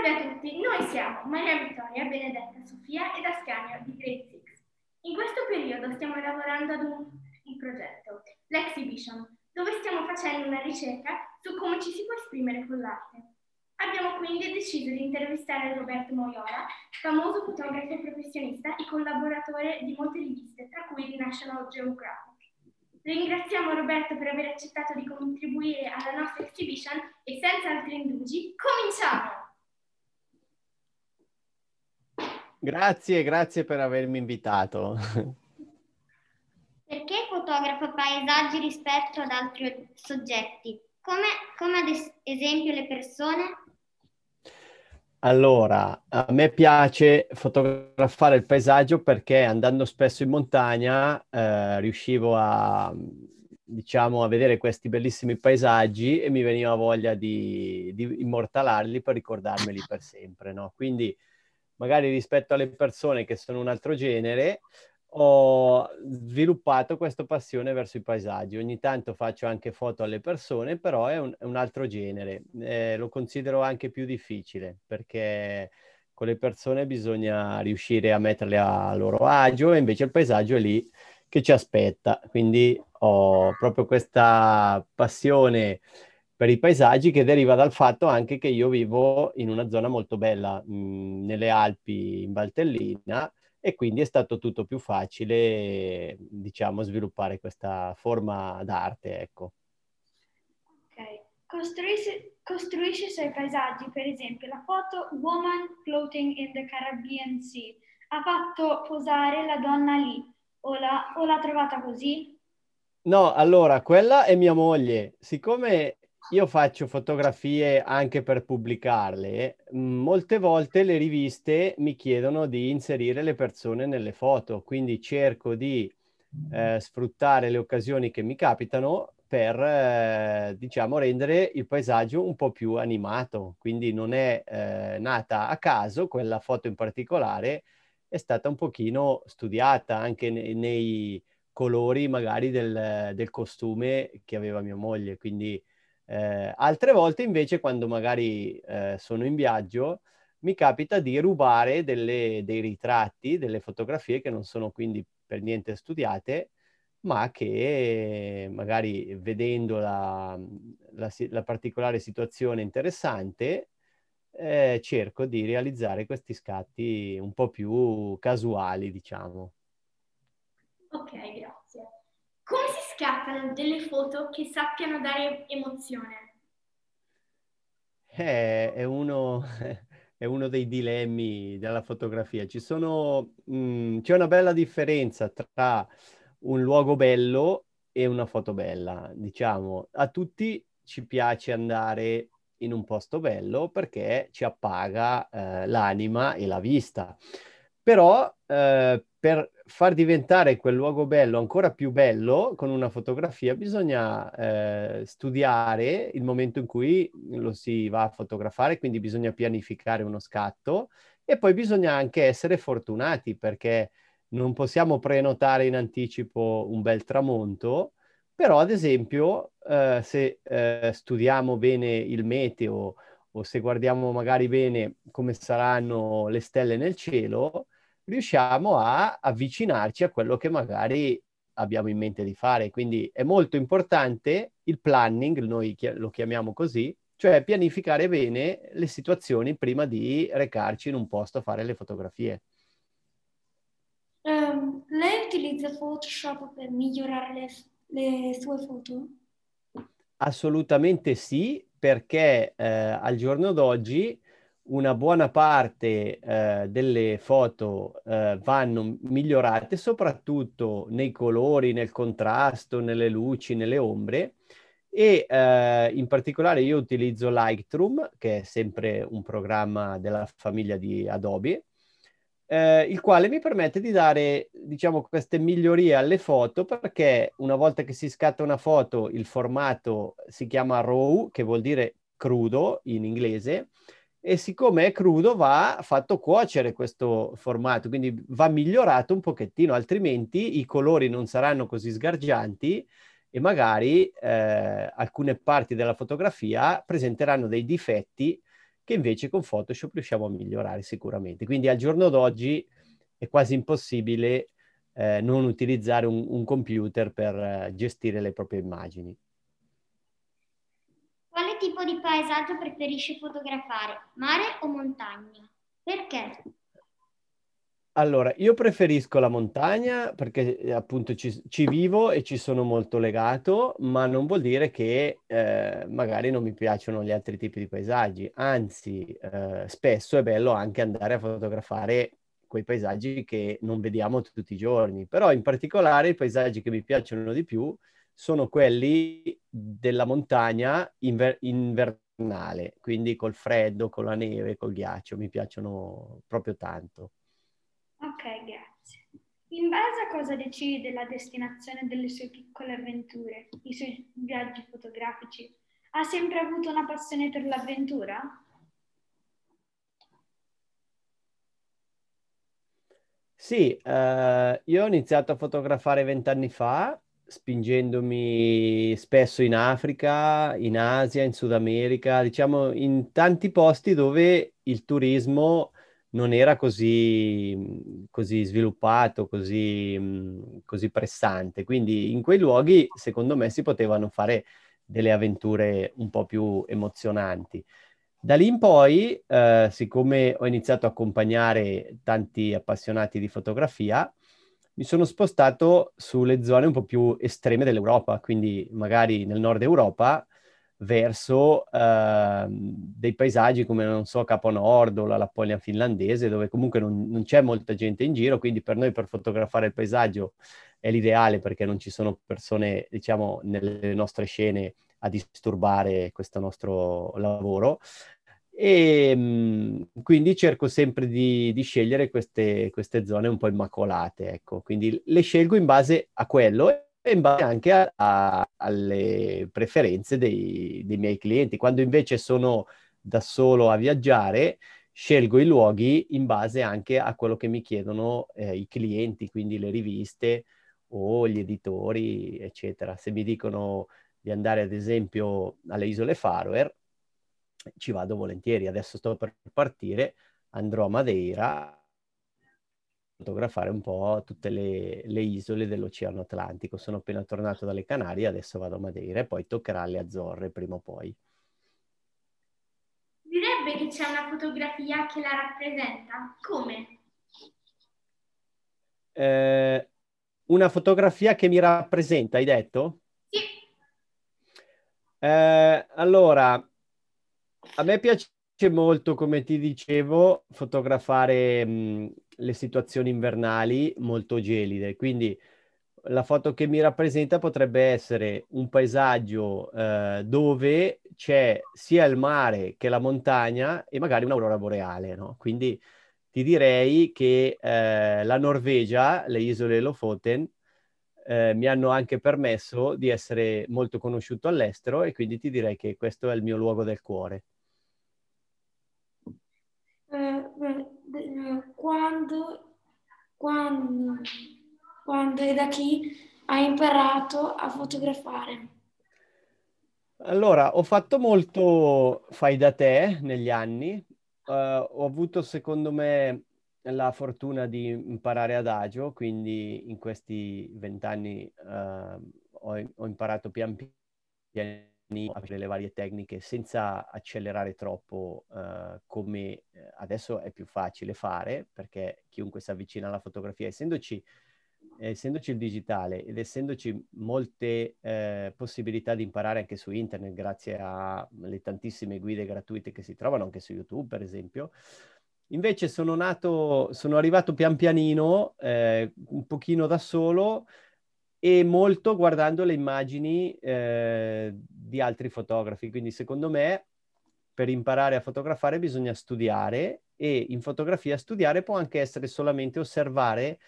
Salve a tutti, noi siamo Maria Vittoria, Benedetta, Sofia ed Ascanio di Grade 6. In questo periodo stiamo lavorando ad un, un progetto, l'Exhibition, dove stiamo facendo una ricerca su come ci si può esprimere con l'arte. Abbiamo quindi deciso di intervistare Roberto Moiola, famoso fotografo professionista e collaboratore di molte riviste, tra cui di National Geographic. Ringraziamo Roberto per aver accettato di contribuire alla nostra exhibition e senza altri indugi, cominciamo! Grazie, grazie per avermi invitato. Perché fotografa paesaggi rispetto ad altri soggetti, come, come ad esempio le persone? Allora, a me piace fotografare il paesaggio perché andando spesso in montagna eh, riuscivo a, diciamo, a vedere questi bellissimi paesaggi e mi veniva voglia di, di immortalarli per ricordarmeli per sempre, no? Quindi magari rispetto alle persone che sono un altro genere, ho sviluppato questa passione verso i paesaggi. Ogni tanto faccio anche foto alle persone, però è un, è un altro genere. Eh, lo considero anche più difficile perché con le persone bisogna riuscire a metterle a loro agio e invece il paesaggio è lì che ci aspetta. Quindi ho proprio questa passione per i paesaggi che deriva dal fatto anche che io vivo in una zona molto bella, mh, nelle Alpi in Valtellina, e quindi è stato tutto più facile, diciamo, sviluppare questa forma d'arte, ecco. Ok, costruisce, costruisce i suoi paesaggi, per esempio la foto Woman Floating in the Caribbean Sea, ha fatto posare la donna lì, o, la, o l'ha trovata così? No, allora, quella è mia moglie. Siccome io faccio fotografie anche per pubblicarle. Molte volte le riviste mi chiedono di inserire le persone nelle foto, quindi cerco di eh, sfruttare le occasioni che mi capitano per, eh, diciamo, rendere il paesaggio un po' più animato. Quindi non è eh, nata a caso, quella foto in particolare è stata un pochino studiata anche nei, nei colori magari del, del costume che aveva mia moglie, quindi eh, altre volte invece quando magari eh, sono in viaggio mi capita di rubare delle, dei ritratti, delle fotografie che non sono quindi per niente studiate, ma che magari vedendo la, la, la particolare situazione interessante eh, cerco di realizzare questi scatti un po' più casuali, diciamo. Ok, scattano delle foto che sappiano dare emozione? Eh, è uno, è uno dei dilemmi della fotografia. Ci sono, mh, mm, c'è una bella differenza tra un luogo bello e una foto bella. Diciamo, a tutti ci piace andare in un posto bello perché ci appaga eh, l'anima e la vista. Però eh, per far diventare quel luogo bello ancora più bello con una fotografia bisogna eh, studiare il momento in cui lo si va a fotografare, quindi bisogna pianificare uno scatto e poi bisogna anche essere fortunati perché non possiamo prenotare in anticipo un bel tramonto, però ad esempio eh, se eh, studiamo bene il meteo o se guardiamo magari bene come saranno le stelle nel cielo, riusciamo a avvicinarci a quello che magari abbiamo in mente di fare. Quindi è molto importante il planning, noi lo chiamiamo così, cioè pianificare bene le situazioni prima di recarci in un posto a fare le fotografie. Um, lei utilizza Photoshop per migliorare le, le sue foto? Assolutamente sì, perché eh, al giorno d'oggi una buona parte eh, delle foto eh, vanno migliorate, soprattutto nei colori, nel contrasto, nelle luci, nelle ombre. E eh, in particolare io utilizzo Lightroom, che è sempre un programma della famiglia di Adobe, eh, il quale mi permette di dare, diciamo, queste migliorie alle foto perché una volta che si scatta una foto, il formato si chiama RAW, che vuol dire crudo in inglese, e siccome è crudo va fatto cuocere questo formato, quindi va migliorato un pochettino, altrimenti i colori non saranno così sgargianti e magari eh, alcune parti della fotografia presenteranno dei difetti che invece con Photoshop riusciamo a migliorare sicuramente. Quindi al giorno d'oggi è quasi impossibile eh, non utilizzare un, un computer per eh, gestire le proprie immagini. Tipo di paesaggio preferisci fotografare? Mare o montagna? Perché? Allora, io preferisco la montagna perché eh, appunto ci, ci, vivo e ci sono molto legato, ma non vuol dire che eh, magari non mi piacciono gli altri tipi di paesaggi. Anzi, eh, spesso è bello anche andare a fotografare quei paesaggi che non vediamo tutti i giorni. Però in particolare i paesaggi che mi piacciono di più quelli della montagna inver- invernale, quindi col freddo, con la neve, col ghiaccio, mi piacciono proprio tanto. Ok, grazie. In base a cosa decidi della destinazione delle sue piccole avventure, i suoi viaggi fotografici? Ha sempre avuto una passione per l'avventura? Sì, eh, io ho iniziato a fotografare vent'anni fa, spingendomi spesso in Africa, in Asia, in Sud America, diciamo in tanti posti dove il turismo non era così, così sviluppato, così, così pressante. Quindi in quei luoghi, secondo me, si potevano fare delle avventure un po' più emozionanti. Da lì in poi, eh, siccome ho iniziato a accompagnare tanti appassionati di fotografia, mi sono spostato sulle zone un po' più estreme dell'Europa, quindi magari nel nord Europa, verso uh, dei paesaggi come, non so, Capo Nord o la Lapponia finlandese, dove comunque non, non, c'è molta gente in giro, quindi per noi per fotografare il paesaggio è l'ideale perché non ci sono persone, diciamo, nelle nostre scene a disturbare questo nostro lavoro. E mh, quindi cerco sempre di, di scegliere queste, queste, zone un po' immacolate, ecco. Quindi le scelgo in base a quello e in base anche a, a, alle preferenze dei, dei, miei clienti. Quando invece sono da solo a viaggiare, scelgo i luoghi in base anche a quello che mi chiedono eh, i clienti, quindi le riviste o gli editori, eccetera. Se mi dicono di andare ad esempio alle isole Faroe, ci vado volentieri. Adesso sto per partire, andrò a Madeira fotografare un po' tutte le, le, isole dell'Oceano Atlantico. Sono appena tornato dalle Canarie, adesso vado a Madeira e poi toccherà alle Azzorre prima o poi. Direbbe che c'è una fotografia che la rappresenta? Come? Eh, una fotografia che mi rappresenta, hai detto? Sì. Eh, allora, a me piace molto, come ti dicevo, fotografare mh, le situazioni invernali molto gelide. Quindi la foto che mi rappresenta potrebbe essere un paesaggio eh, dove c'è sia il mare che la montagna e magari un'aurora boreale, no? Quindi ti direi che eh, la Norvegia, le isole Lofoten, eh, mi hanno anche permesso di essere molto conosciuto all'estero e quindi ti direi che questo è il mio luogo del cuore. Quando, quando, quando e da chi hai imparato a fotografare? Allora, ho fatto molto fai da te negli anni. Uh, ho avuto, secondo me, la fortuna di imparare adagio, quindi in questi vent'anni uh, ho, ho imparato pian piano a le varie tecniche senza accelerare troppo uh, come eh, adesso è più facile fare perché chiunque si avvicina alla fotografia, essendoci, essendoci il digitale ed essendoci molte eh, possibilità di imparare anche su internet grazie alle tantissime guide gratuite che si trovano anche su YouTube per esempio, Invece sono nato, sono arrivato pian pianino, eh, un pochino da solo, e molto guardando le immagini eh, di altri fotografi. Quindi secondo me per imparare a fotografare bisogna studiare e in fotografia studiare può anche essere solamente osservare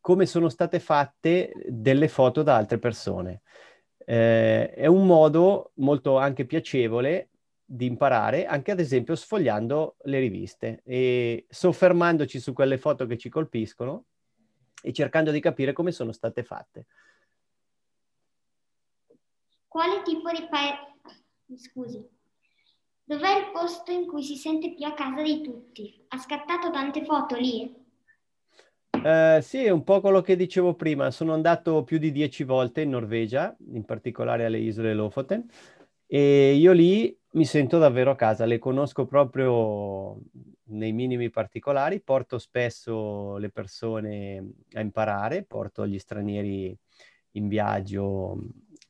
come sono state fatte delle foto da altre persone. Eh, è un modo molto anche piacevole di imparare, anche ad esempio sfogliando le riviste e soffermandoci su quelle foto che ci colpiscono e cercando di capire come sono state fatte. Quale tipo di paese... Scusi. Dov'è il posto in cui si sente più a casa di tutti? Ha scattato tante foto lì? Eh, sì, è un po' quello che dicevo prima. Sono andato più di dieci volte in Norvegia, in particolare alle isole Lofoten, e io lì mi sento davvero a casa. Le conosco proprio nei minimi particolari, porto spesso le persone a imparare, porto gli stranieri in viaggio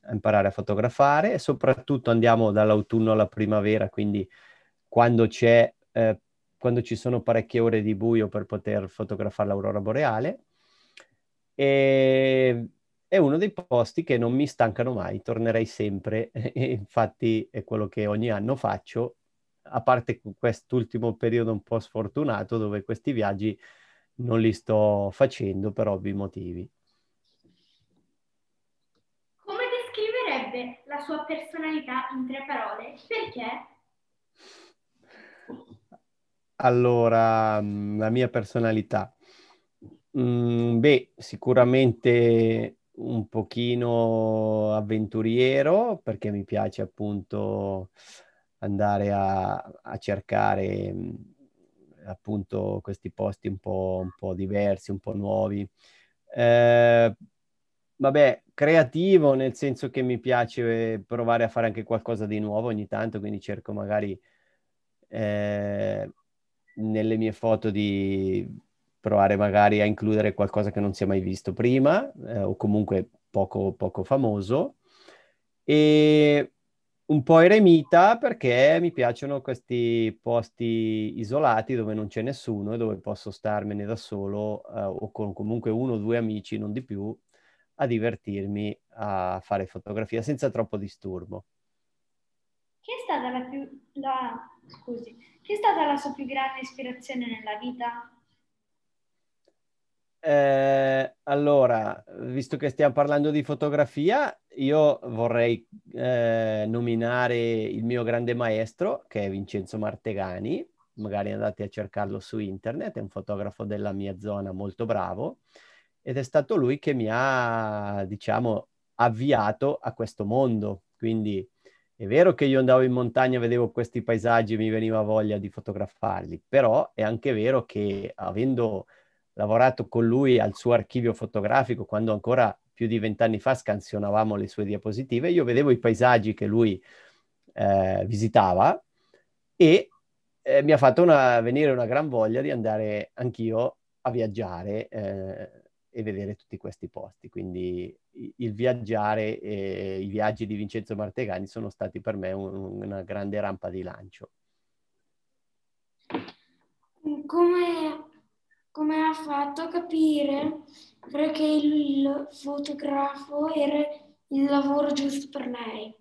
a imparare a fotografare e soprattutto andiamo dall'autunno alla primavera, quindi quando eh, quando ci sono parecchie ore di buio per poter fotografare l'aurora boreale. E è uno dei posti che non mi stancano mai, tornerei sempre infatti è quello che ogni anno faccio, a parte quest'ultimo periodo un po' sfortunato dove questi viaggi non li sto facendo per ovvi motivi. La sua personalità in tre parole, perché? Allora, mm, la mia personalità. Mm, beh, sicuramente un pochino avventuriero, perché mi piace appunto andare a, a cercare mm, appunto questi posti un po', un po' diversi, un po' nuovi. Eh, vabbè, creativo nel senso che mi piace provare a fare anche qualcosa di nuovo ogni tanto, quindi cerco magari eh, nelle mie foto di provare magari a includere qualcosa che non si è mai visto prima eh, o comunque poco, poco famoso. E un po' eremita perché mi piacciono questi posti isolati dove non c'è nessuno e dove posso starmene da solo eh, o con comunque uno o due amici, non di più, a divertirmi a fare fotografia senza troppo disturbo. Chi è stata la più la, scusi, chi è stata la sua più grande ispirazione nella vita? Eh, allora, visto che stiamo parlando di fotografia, io vorrei eh, nominare il mio grande maestro, che è Vincenzo Martegani. Magari andate a cercarlo su internet, è un fotografo della mia zona molto bravo ed è stato lui che mi ha, diciamo, avviato a questo mondo. Quindi è vero che io andavo in montagna, vedevo questi paesaggi e mi veniva voglia di fotografarli, però è anche vero che avendo lavorato con lui al suo archivio fotografico, quando ancora più di vent'anni fa scansionavamo le sue diapositive, io vedevo i paesaggi che lui eh, visitava e eh, mi ha fatto una, venire una gran voglia di andare anch'io a viaggiare eh, e vedere tutti questi posti. Quindi il viaggiare e i viaggi di Vincenzo Martegani sono stati per me un, una grande rampa di lancio. Come, come ha fatto a capire perché il fotografo era il lavoro giusto per lei?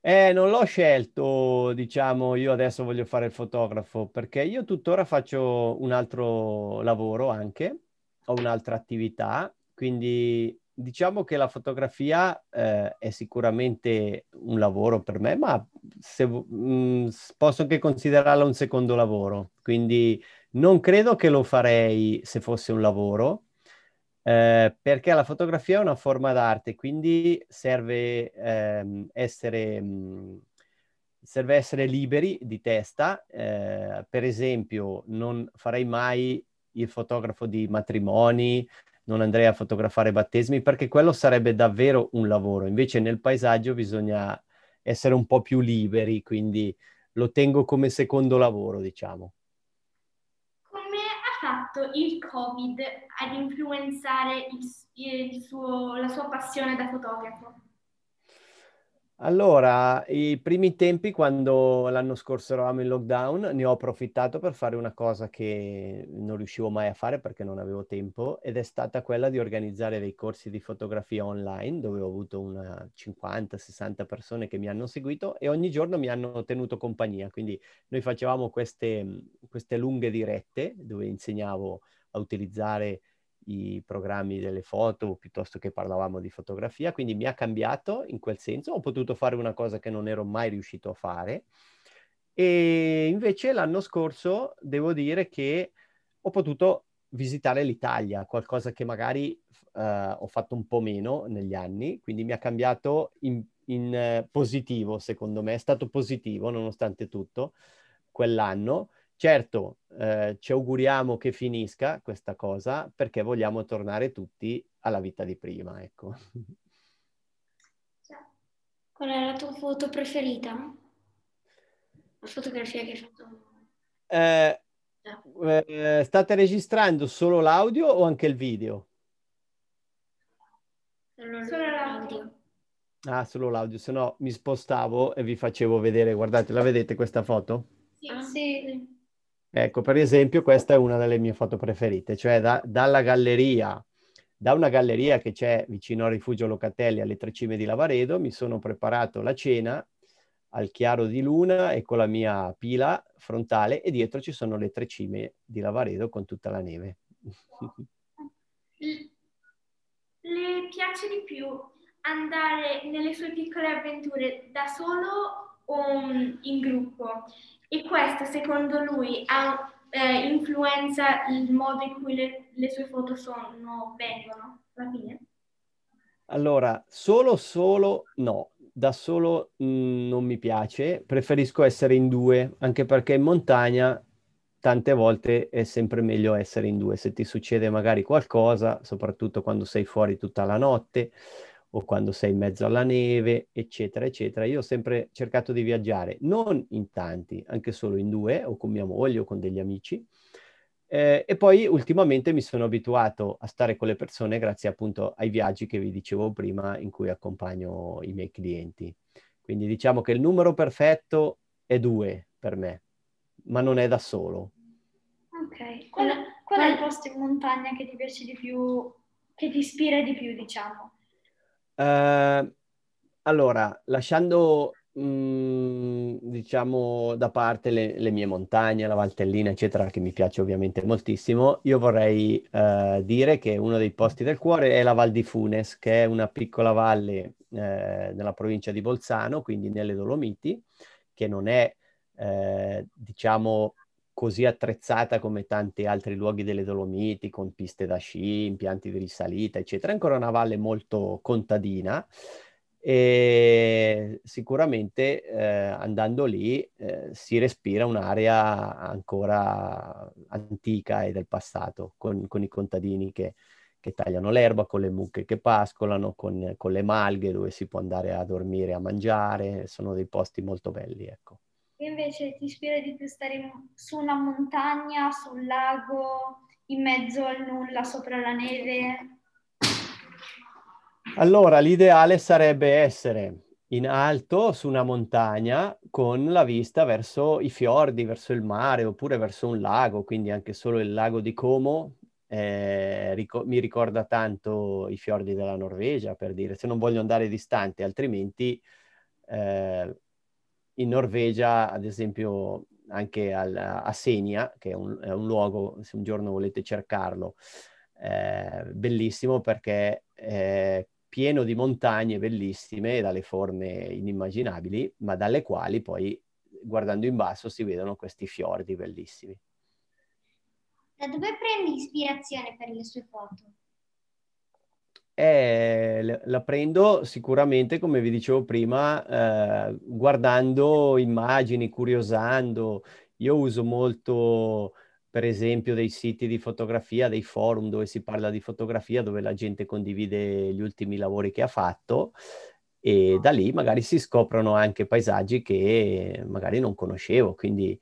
Eh, non l'ho scelto, diciamo, io adesso voglio fare il fotografo perché io tuttora faccio un altro lavoro anche, ho un'altra attività, quindi diciamo che la fotografia eh, è sicuramente un lavoro per me, ma se, mh, mm, posso anche considerarla un secondo lavoro, quindi non credo che lo farei se fosse un lavoro, eh, perché la fotografia è una forma d'arte, quindi serve ehm, essere... Mh, mm, serve essere liberi di testa, eh, per esempio non farei mai il fotografo di matrimoni, non andrei a fotografare battesimi perché quello sarebbe davvero un lavoro. Invece nel paesaggio bisogna essere un po' più liberi, quindi lo tengo come secondo lavoro, diciamo. Come ha fatto il Covid ad influenzare il, il suo, la sua passione da fotografo? Allora, i primi tempi, quando l'anno scorso eravamo in lockdown, ne ho approfittato per fare una cosa che non riuscivo mai a fare perché non avevo tempo ed è stata quella di organizzare dei corsi di fotografia online dove ho avuto una 50-60 persone che mi hanno seguito e ogni giorno mi hanno tenuto compagnia. Quindi noi facevamo queste, queste lunghe dirette dove insegnavo a utilizzare i programmi delle foto piuttosto che parlavamo di fotografia, quindi mi ha cambiato in quel senso, ho potuto fare una cosa che non ero mai riuscito a fare. E invece l'anno scorso devo dire che ho potuto visitare l'Italia, qualcosa che magari uh, ho fatto un po' meno negli anni, quindi mi ha cambiato in, in eh, positivo, secondo me, è stato positivo nonostante tutto quell'anno. Certo, eh, ci auguriamo che finisca questa cosa perché vogliamo tornare tutti alla vita di prima, ecco. Qual è la tua foto preferita? La fotografia che hai fatto? Eh, eh, state registrando solo l'audio o anche il video? Solo, Solo l'audio. Ah, solo l'audio, se no mi spostavo e vi facevo vedere. Guardate, la vedete questa foto? Sì. Ah. sì. Ecco, per esempio, questa è una delle mie foto preferite, cioè da- dalla galleria, da una galleria che c'è vicino al rifugio Locatelli alle Tre Cime di Lavaredo, mi sono preparato la cena al chiaro di luna e con la mia pila frontale e dietro ci sono le Tre Cime di Lavaredo con tutta la neve. Le piace di più andare nelle sue piccole avventure da solo o in gruppo? E questo, secondo lui, ha, eh, influenza il modo in cui le, le sue foto sono, vengono? Alla fine? Allora, solo solo no, da solo mh, non mi piace, preferisco essere in due, anche perché in montagna tante volte è sempre meglio essere in due, se ti succede magari qualcosa, soprattutto quando sei fuori tutta la notte o quando sei in mezzo alla neve, eccetera, eccetera. Io ho sempre cercato di viaggiare, non in tanti, anche solo in due, o con mia moglie o con degli amici. Eh, e poi ultimamente mi sono abituato a stare con le persone grazie appunto ai viaggi che vi dicevo prima in cui accompagno i miei clienti. Quindi diciamo che il numero perfetto è due per me, ma non è da solo. Ok, qual qual è il posto in montagna che ti piace di più, che ti ispira di più, diciamo? Eh, allora, lasciando mm, diciamo da parte le, le mie montagne, la Valtellina, eccetera, che mi piace ovviamente moltissimo, io vorrei eh, dire che uno dei posti del cuore è la Val di Funes, che è una piccola valle eh, nella provincia di Bolzano, quindi nelle Dolomiti, che non è, eh, diciamo, così attrezzata come tanti altri luoghi delle Dolomiti, con piste da sci, impianti di risalita, eccetera. È ancora una valle molto contadina e sicuramente eh, andando lì eh, si respira un'area ancora antica e del passato, con, con i contadini che, che, tagliano l'erba, con le mucche che pascolano, con, con le malghe dove si può andare a dormire, a mangiare, sono dei posti molto belli, ecco. Invece ti ispira di più stare in- su una montagna, sul lago, in mezzo al nulla, sopra la neve? Allora, l'ideale sarebbe essere in alto su una montagna con la vista verso i fiordi, verso il mare oppure verso un lago, quindi anche solo il lago di Como eh, ric- mi ricorda tanto i fiordi della Norvegia, per dire, se non voglio andare distante, altrimenti eh, in Norvegia, ad esempio, anche al, a Senia, che è un, è un, luogo, se un giorno volete cercarlo, eh, bellissimo perché è pieno di montagne bellissime, dalle forme inimmaginabili, ma dalle quali poi, guardando in basso, si vedono questi fiordi bellissimi. Da dove prendi ispirazione per le sue foto? Eh, la prendo sicuramente, come vi dicevo prima, eh, guardando immagini, curiosando. Io uso molto, per esempio, dei siti di fotografia, dei forum dove si parla di fotografia, dove la gente condivide gli ultimi lavori che ha fatto e da lì magari si scoprono anche paesaggi che magari non conoscevo. Quindi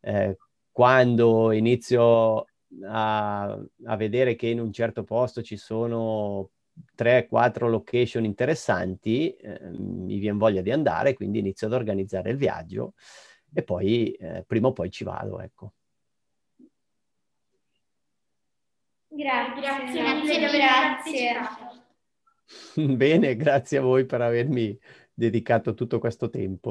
eh, quando inizio a, a vedere che in un certo posto ci sono 3-4 location interessanti, eh, mi viene voglia di andare, quindi inizio ad organizzare il viaggio e poi eh, prima o poi ci vado, ecco. Grazie, Grazie grazie, grazie. partecipato. Bene, grazie a voi per avermi dedicato tutto questo tempo.